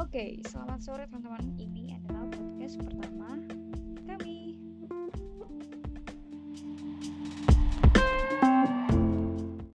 Oke, gitu. selamat sore teman-teman. Ini ada.